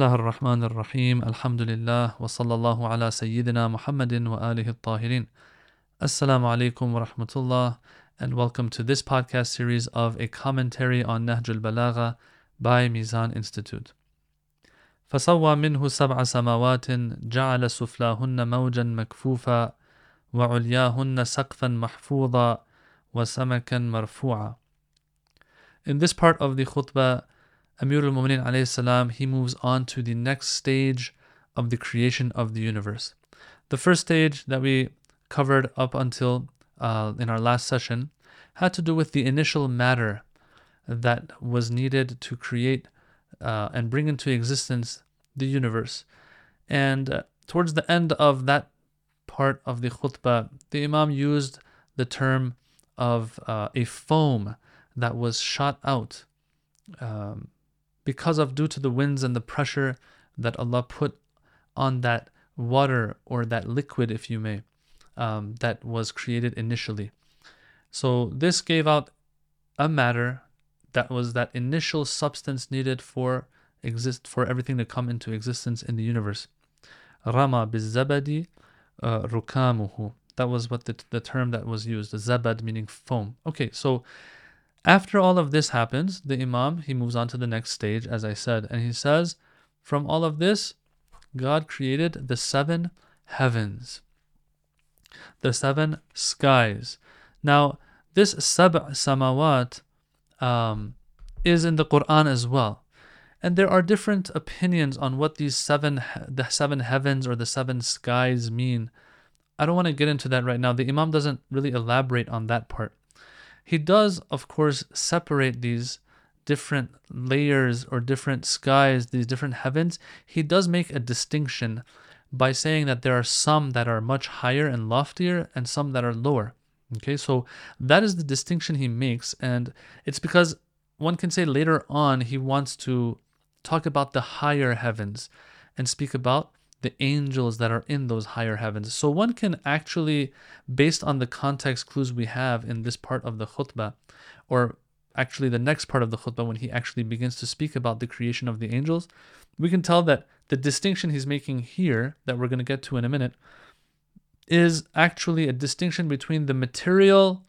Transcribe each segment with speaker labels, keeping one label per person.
Speaker 1: الله الرحمن الرحيم الحمد لله وصلى الله على سيدنا محمد وآله الطاهرين Assalamu alaikum wa rahmatullah and welcome to this podcast series of a commentary on Nahj al-Balagha by Mizan Institute. فسوى منه سبع سماوات جعل سفلاهن موجا مكفوفا وعلياهن سقفا محفوظا وسمكا مرفوعا In this part of the khutbah, Amir al-Mu'minin alayhi salam, he moves on to the next stage of the creation of the universe. The first stage that we covered up until uh, in our last session had to do with the initial matter that was needed to create uh, and bring into existence the universe. And uh, towards the end of that part of the khutbah, the Imam used the term of uh, a foam that was shot out um, because of due to the winds and the pressure that Allah put on that water or that liquid, if you may, um, that was created initially. So this gave out a matter that was that initial substance needed for exist for everything to come into existence in the universe. Rama bizabadi uh, rukamuhu. That was what the, the term that was used. Zabad meaning foam. Okay, so after all of this happens, the Imam he moves on to the next stage, as I said, and he says, from all of this, God created the seven heavens, the seven skies. Now, this sab' samawat um, is in the Quran as well. And there are different opinions on what these seven, the seven heavens or the seven skies mean. I don't want to get into that right now. The Imam doesn't really elaborate on that part. He does, of course, separate these different layers or different skies, these different heavens. He does make a distinction by saying that there are some that are much higher and loftier and some that are lower. Okay, so that is the distinction he makes, and it's because one can say later on he wants to talk about the higher heavens and speak about the angels that are in those higher heavens. So one can actually, based on the context clues we have in this part of the khutbah, or actually the next part of the khutbah when he actually begins to speak about the creation of the angels, we can tell that the distinction he's making here, that we're going to get to in a minute, is actually a distinction between the material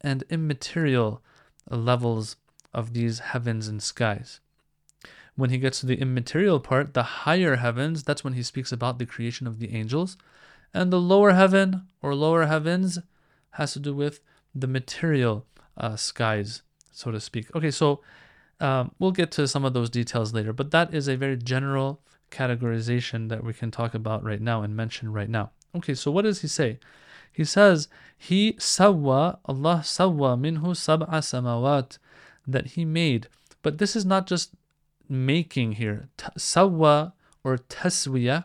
Speaker 1: and immaterial levels of these heavens and skies. When he gets to the immaterial part, the higher heavens, that's when he speaks about the creation of the angels. And the lower heaven or lower heavens has to do with the material uh, skies, so to speak. Okay, so um, we'll get to some of those details later, but that is a very general categorization that we can talk about right now and mention right now. Okay, so what does he say? He says, He sawwa, Allah sawwa minhu sab'a samawat, that He made. But this is not just making here. Sawwa or taswiya,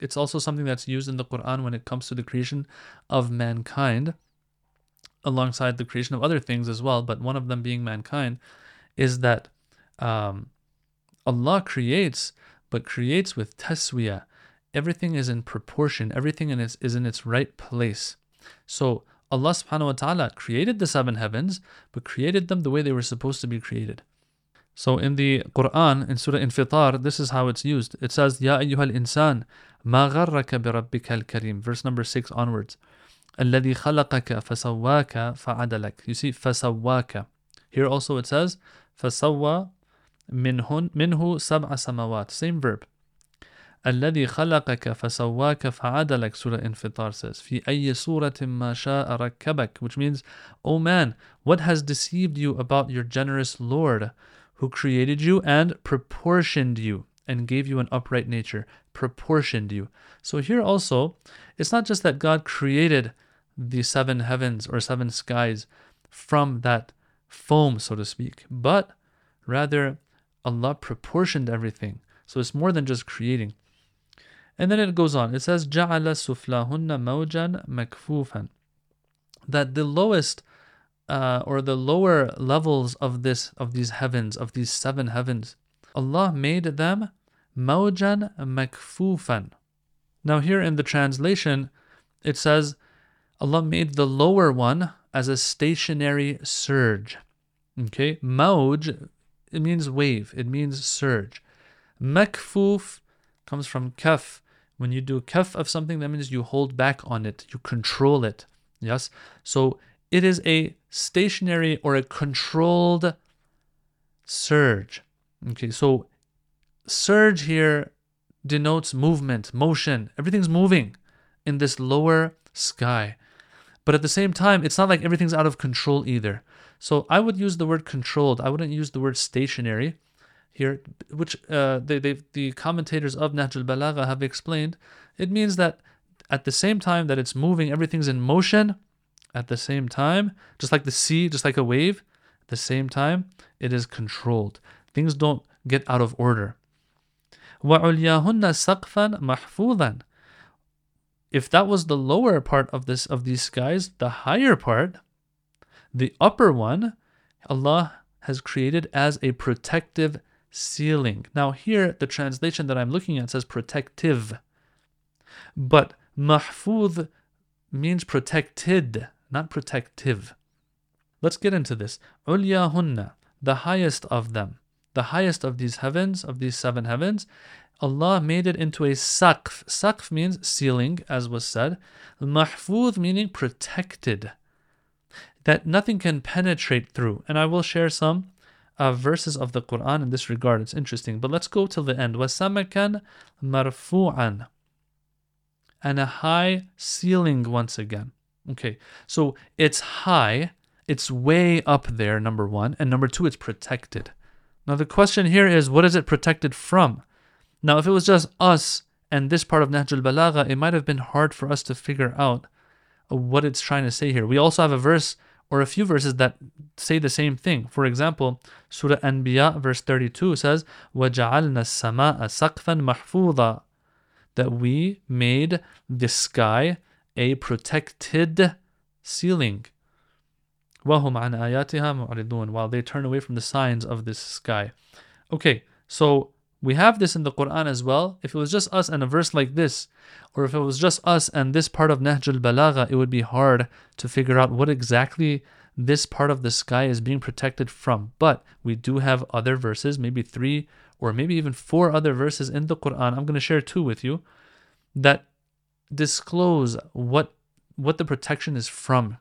Speaker 1: it's also something that's used in the Quran when it comes to the creation of mankind, alongside the creation of other things as well, but one of them being mankind, is that um, Allah creates, but creates with taswiya. Everything is in proportion, everything in its, is in its right place. So Allah subhanahu wa ta'ala created the seven heavens, but created them the way they were supposed to be created. So in the Quran, in Surah Infitar, this is how it's used. It says, Ya ayyuhal insan, ma gharraka bi rabbika al-karim. Verse number 6 onwards. الذي خلقك فسواك فعدلك. You see, فسواك. Here also it says, فسوى منهن منه سبع سماوات. Same verb. الذي خلقك فسواك فعدلك Surah Infitar says في أي سورة ما شاء ركبك which means oh man what has deceived you about your generous Lord who created you and proportioned you and gave you an upright nature, proportioned you. So here also, it's not just that God created the seven heavens or seven skies from that foam, so to speak, but rather Allah proportioned everything. So it's more than just creating. And then it goes on. It says, جَعَلَ سُفْلَهُنَّ مَوْجًا مَكْفُوفًا That the lowest uh, or the lower levels of this of these heavens of these seven heavens allah made them mawjan makfufan now here in the translation it says allah made the lower one as a stationary surge okay mawj it means wave it means surge Makfuf comes from kaf. When you do kaf of something, that means you hold back on it, you control it. Yes? So it is a stationary or a controlled surge. Okay, so surge here denotes movement, motion. Everything's moving in this lower sky. But at the same time, it's not like everything's out of control either. So I would use the word controlled. I wouldn't use the word stationary here, which uh, they, the commentators of Nahj al-Balagha have explained. It means that at the same time that it's moving, everything's in motion At the same time, just like the sea, just like a wave, at the same time, it is controlled. Things don't get out of order. وَعُلْيَاهُنَّ سَقْفًا مَحْفُوظًا If that was the lower part of this of these skies, the higher part, the upper one, Allah has created as a protective ceiling. Now here, the translation that I'm looking at says protective. But mahfuz means protected, not protective. Let's get into this. Ulyahunna, the highest of them, the highest of these heavens, of these seven heavens, Allah made it into a saqf. Saqf means ceiling, as was said. Mahfuz meaning protected, that nothing can penetrate through. And I will share some uh, verses of the Quran in this regard. It's interesting. But let's go till the end. وَسَمَكًا مَرْفُوعًا And a high ceiling once again. Okay, so it's high, it's way up there, number one. And number two, it's protected. Now the question here is, what is it protected from? Now, if it was just us and this part of Nahj al-Balagha, it might have been hard for us to figure out what it's trying to say here. We also have a verse or a few verses that say the same thing. For example, Surah Anbiya, verse 32 says, وَجَعَلْنَا السَّمَاءَ سَقْفًا مَحْفُوظًا That we made the sky a protected ceiling. وَهُمْ عَنْ آيَاتِهَا مُعْرِضُونَ While they turn away from the signs of this sky. Okay, so we have this in the Quran as well. If it was just us and a verse like this, or if it was just us and this part of Nahj al-Balagha, it would be hard to figure out what exactly this part of the sky is being protected from. But we do have other verses, maybe three or maybe even four other verses in the Quran. I'm going to share two with you that disclose what what the protection is from.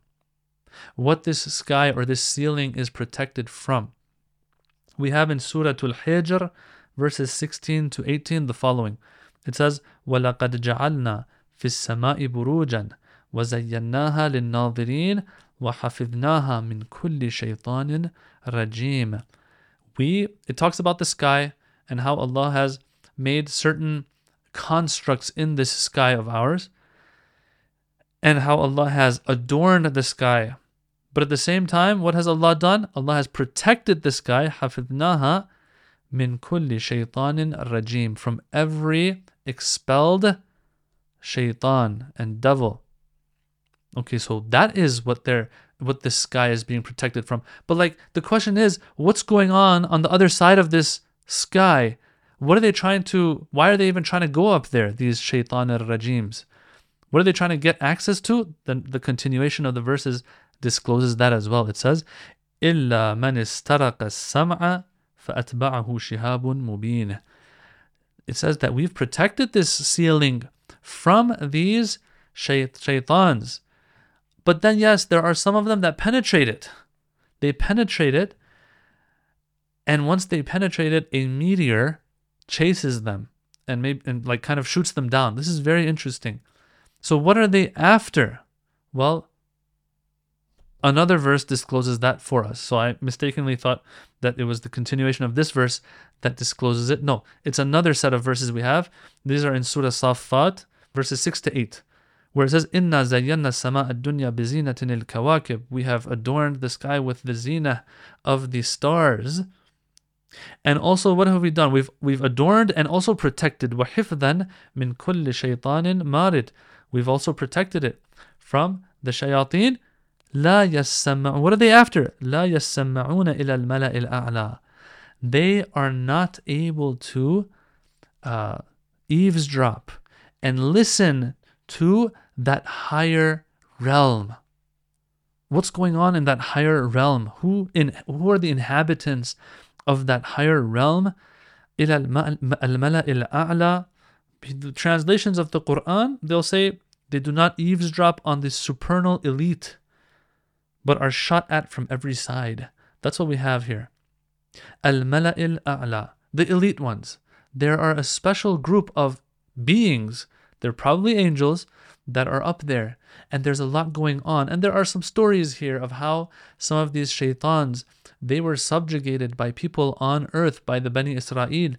Speaker 1: What this sky or this ceiling is protected from. We have in Surah Al-Hijr verses 16 to 18 the following. It says, وَلَقَدْ جَعَلْنَا فِي السَّمَاءِ بُرُوجًا وَزَيَّنَّاهَا لِلنَّاظِرِينَ وَحَفِظْنَاهَا مِنْ كُلِّ شَيْطَانٍ رَجِيمٍ We, it talks about the sky and how Allah has made certain constructs in this sky of ours, and how Allah has adorned the sky. But at the same time, what has Allah done? Allah has protected the sky, hafidnaha min kulli shaytanin rajim, from every expelled shaitan and devil. Okay, so that is what they're what this sky is being protected from. But like the question is, what's going on on the other side of this sky? What are they trying to why are they even trying to go up there, these shaitan rajims? What are they trying to get access to? Then the continuation of the verses discloses that as well. It says, إِلَّا مَنِ اسْتَرَقَ السَّمْعَ فَأَتْبَعَهُ شِهَابٌ مُبِينٌ It says that we've protected this ceiling from these shaitans. But then, yes, there are some of them that penetrate it. They penetrate it, and once they penetrate it, a meteor chases them and maybe and like kind of shoots them down. This is very interesting. So what are they after? Well, Another verse discloses that for us. So I mistakenly thought that it was the continuation of this verse that discloses it. No, it's another set of verses we have. These are in Surah Safat, verses 6 to 8, where it says, Inna zayyana sama ad-dunya bizinatin il-kawakib. We have adorned the sky with the zina of the stars. And also, what have we done? We've we've adorned and also protected وَحِفْظًا min kulli shaytanin marid. We've also protected it from the shayateen لا يسمعون What are they after? لا يسمعون إلى الملأ الأعلى They are not able to uh, eavesdrop and listen to that higher realm. What's going on in that higher realm? Who in who are the inhabitants of that higher realm? إلى الملأ الأعلى. The translations of the Quran, they'll say they do not eavesdrop on the supernal elite, but are shot at from every side. That's what we have here. Al-Mala' al-A'la, the elite ones. There are a special group of beings, they're probably angels, that are up there. And there's a lot going on. And there are some stories here of how some of these shaitans, they were subjugated by people on earth, by the Bani Israel.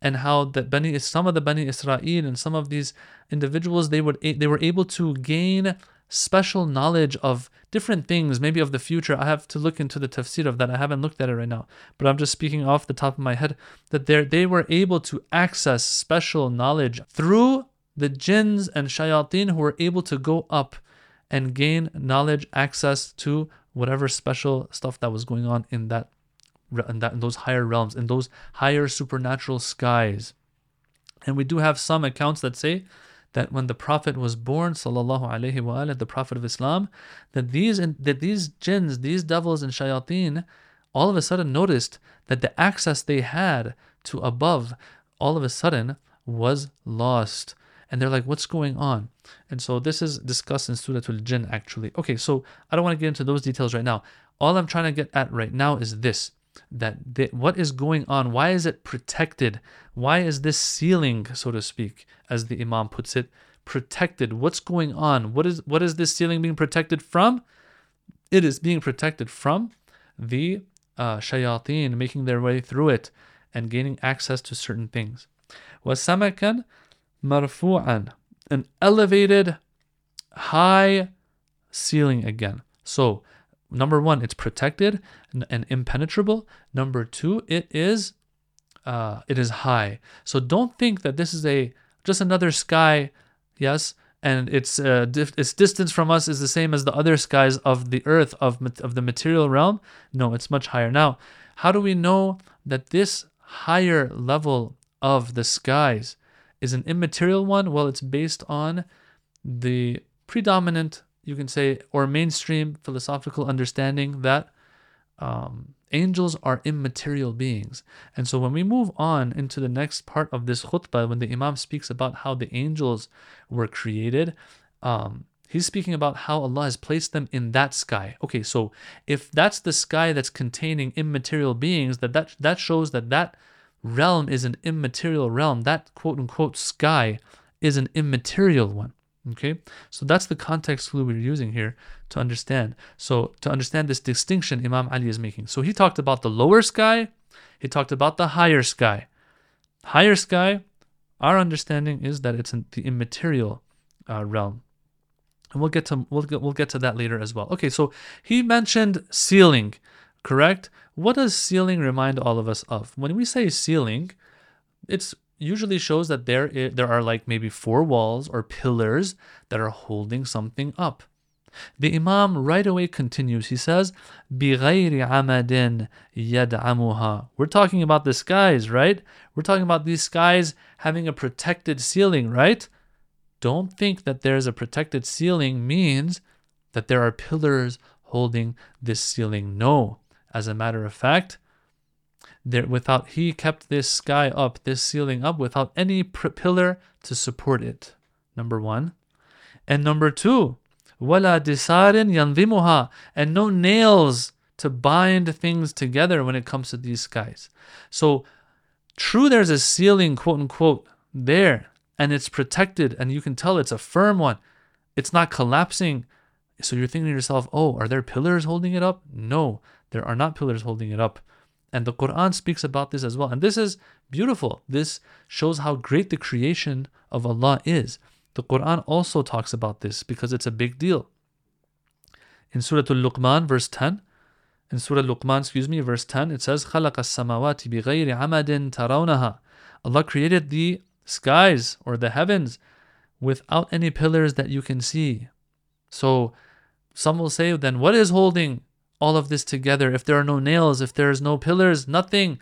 Speaker 1: And how that Bani, some of the Bani Israel and some of these individuals, they would they were able to gain special knowledge of different things, maybe of the future. I have to look into the tafsir of that. I haven't looked at it right now, but I'm just speaking off the top of my head that they they were able to access special knowledge through the jinns and shayateen who were able to go up and gain knowledge, access to whatever special stuff that was going on in that in that in those higher realms, in those higher supernatural skies. And we do have some accounts that say that when the Prophet was born, sallallahu alaihi wasallam, the Prophet of Islam, that these that these jinns, these devils and shayateen, all of a sudden noticed that the access they had to above, all of a sudden was lost And they're like, what's going on? And so this is discussed in Surah Al Jinn actually. Okay, so I don't want to get into those details right now. All I'm trying to get at right now is this that they, what is going on? Why is it protected? Why is this ceiling, so to speak, as the Imam puts it, protected? What's going on? What is what is this ceiling being protected from? It is being protected from the uh, shayateen making their way through it and gaining access to certain things. وَسَمَكًا marfu'an, an elevated, high ceiling again. So, number one, it's protected and impenetrable. Number two, it is uh, it is high. So don't think that this is a just another sky, yes, and its uh, dif- its distance from us is the same as the other skies of the earth of of the material realm. No, it's much higher. Now, how do we know that this higher level of the skies is an immaterial one? Well, it's based on the predominant, you can say, or mainstream philosophical understanding that um, angels are immaterial beings. And so when we move on into the next part of this khutbah, when the Imam speaks about how the angels were created, um, he's speaking about how Allah has placed them in that sky. Okay, so if that's the sky that's containing immaterial beings, that that, that shows that that realm is an immaterial realm. That quote unquote sky is an immaterial one. Okay, so that's the context clue we're using here to understand. So, to understand this distinction Imam Ali is making. So, he talked about the lower sky, he talked about the higher sky. Higher sky, our understanding is that it's in the immaterial uh, realm. And we'll get to we'll get, we'll get to that later as well. Okay, so he mentioned ceiling, correct? What does ceiling remind all of us of? When we say ceiling, it's usually shows that there there are like maybe four walls or pillars that are holding something up. The Imam right away continues. He says, بِغَيْرِ عَمَدٍ يَدْعَمُهَا We're talking about the skies, right? We're talking about these skies having a protected ceiling, right? Don't think that there's a protected ceiling means that there are pillars holding this ceiling. No. As a matter of fact, there without he kept this sky up, this ceiling up without any pr- pillar to support it. Number 1. And number 2, wala disarin yanvimuha and no nails to bind things together when it comes to these skies. So true there's a ceiling quote unquote there and it's protected and you can tell it's a firm one. It's not collapsing. So you're thinking to yourself, "Oh, are there pillars holding it up?" No. There are not pillars holding it up. And the Quran speaks about this as well. And this is beautiful. This shows how great the creation of Allah is. The Quran also talks about this because it's a big deal. In Surah Al-Luqman, verse 10, in Surah Al-Luqman, excuse me, verse 10, it says, خَلَقَ السَّمَاوَاتِ بِغَيْرِ عَمَدٍ تَرَوْنَهَا Allah created the skies or the heavens without any pillars that you can see. So some will say, then what is holding all of this together. If there are no nails, if there's no pillars, nothing.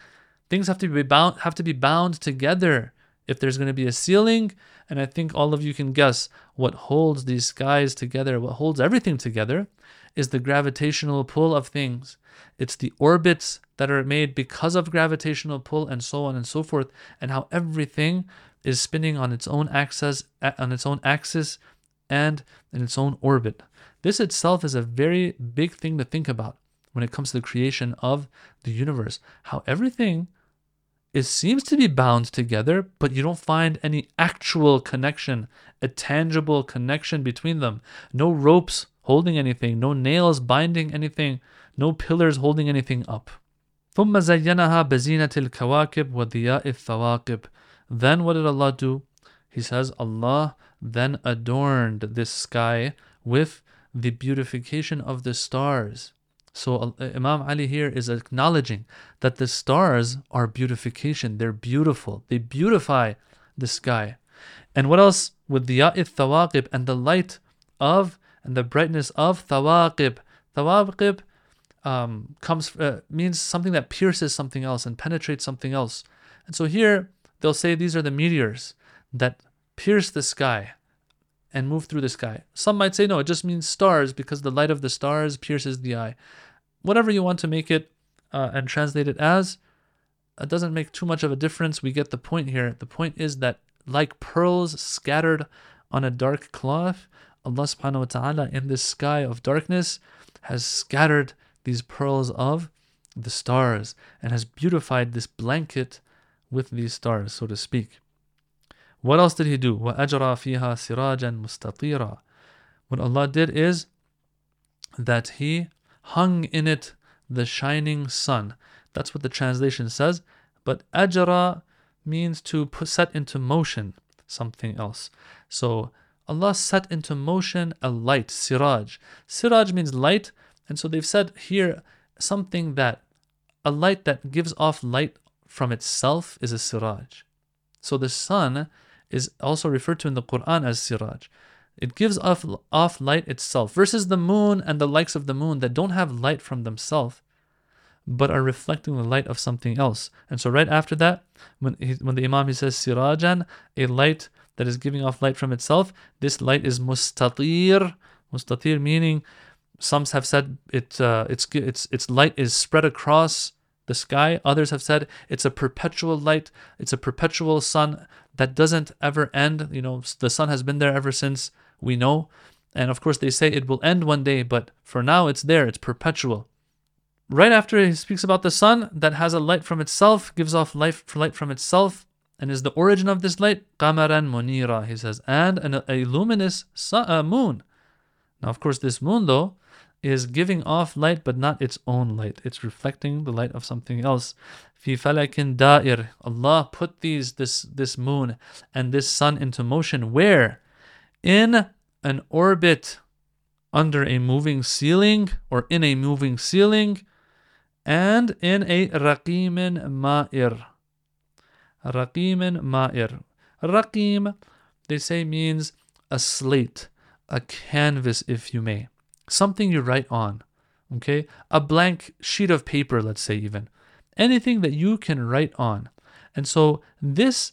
Speaker 1: Things have to be bound have to be bound together if there's going to be a ceiling, and I think all of you can guess what holds these skies together, what holds everything together, is the gravitational pull of things. It's the orbits that are made because of gravitational pull and so on and so forth, and how everything is spinning on its own axis on its own axis and in its own orbit. This itself is a very big thing to think about when it comes to the creation of the universe. How everything it seems to be bound together, but you don't find any actual connection, a tangible connection between them. No ropes holding anything, no nails binding anything, no pillars holding anything up. ثم زينها بزينة الكواكب وضياء الثواقب. Then what did Allah do? He says, Allah then adorned this sky with the beautification of the stars. So uh, Imam Ali here is acknowledging that the stars are beautification. They're beautiful. They beautify the sky. And what else? With the ya'ith thawaqib and the light of and the brightness of thawaqib. Thawaqib um, comes uh, means something that pierces something else and penetrates something else. And so here they'll say these are the meteors that pierce the sky and move through the sky. Some might say no, it just means stars because the light of the stars pierces the eye whatever you want to make it uh, and translate it as, it doesn't make too much of a difference. We get the point here. The point is that, like pearls scattered on a dark cloth, Allah subhanahu wa ta'ala in this sky of darkness has scattered these pearls of the stars and has beautified this blanket with these stars, so to speak. What else did He do? وَأَجْرَى فِيهَا سِرَاجًا مُسْتَطِيرًا What Allah did is that He hung in it the shining sun. That's what the translation says. But ajra means to put, set into motion something else. So Allah set into motion a light, siraj. Siraj means light, and so they've said here something that a light that gives off light from itself is a siraj. So the sun is also referred to in the Quran as siraj. It gives off, off light itself versus the moon and the likes of the moon that don't have light from themselves but are reflecting the light of something else. And so right after that, when he, when the Imam he says sirajan, a light that is giving off light from itself, this light is mustatir. Mustatir meaning some have said it uh, it's it's its light is spread across the sky. Others have said it's a perpetual light. It's a perpetual sun that doesn't ever end. You know, the sun has been there ever since we know. And of course, they say it will end one day, but for now it's there, it's perpetual. Right after he speaks about the sun that has a light from itself, gives off light, light from itself, and is the origin of this light, qamaran munira, he says, and an, a luminous sun, uh, moon. Now, of course, this moon, though, is giving off light, but not its own light. It's reflecting the light of something else. Fi falakin da'ir. Allah put these, this, this moon and this sun into motion. Where? In an orbit under a moving ceiling or in a moving ceiling and in a raqimin ma'ir. Raqimin ma'ir. Raqim, they say, means a slate, a canvas, if you may. Something you write on. Okay? A blank sheet of paper, let's say, even. Anything that you can write on. And so this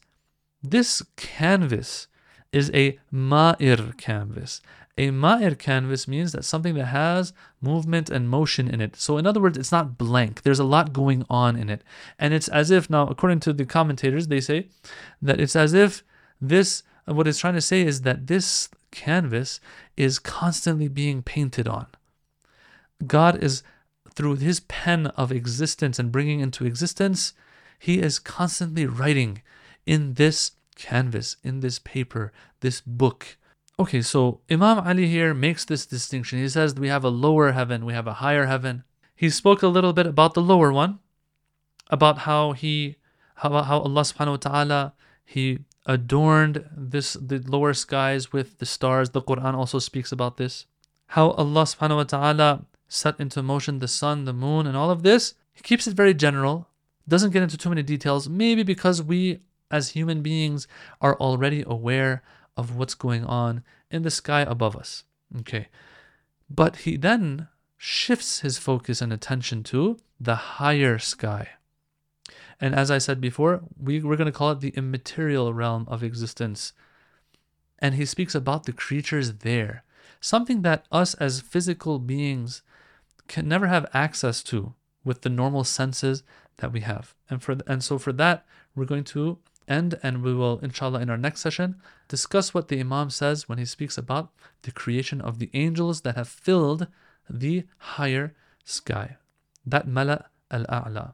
Speaker 1: this canvas is a ma'ir canvas. A ma'ir canvas means that something that has movement and motion in it. So, in other words, it's not blank. There's a lot going on in it. And it's as if, now, according to the commentators, they say that it's as if this, what it's trying to say is that this canvas is constantly being painted on. God is, through his pen of existence and bringing into existence, he is constantly writing in this canvas, in this paper, this book. Okay, so Imam Ali here makes this distinction. He says we have a lower heaven, we have a higher heaven. He spoke a little bit about the lower one, about how he how, how Allah subhanahu wa ta'ala he adorned this the lower skies with the stars. The Quran also speaks about this. How Allah subhanahu wa ta'ala set into motion the sun, the moon, and all of this. He keeps it very general, doesn't get into too many details, maybe because we as human beings are already aware of what's going on in the sky above us. Okay. But he then shifts his focus and attention to the higher sky. And as I said before, we, we're going to call it the immaterial realm of existence. And he speaks about the creatures there, something that us as physical beings can never have access to with the normal senses that we have. And for and so for that, we're going to end and we will inshallah in our next session discuss what the imam says when he speaks about the creation of the angels that have filled the higher sky that mala al-a'la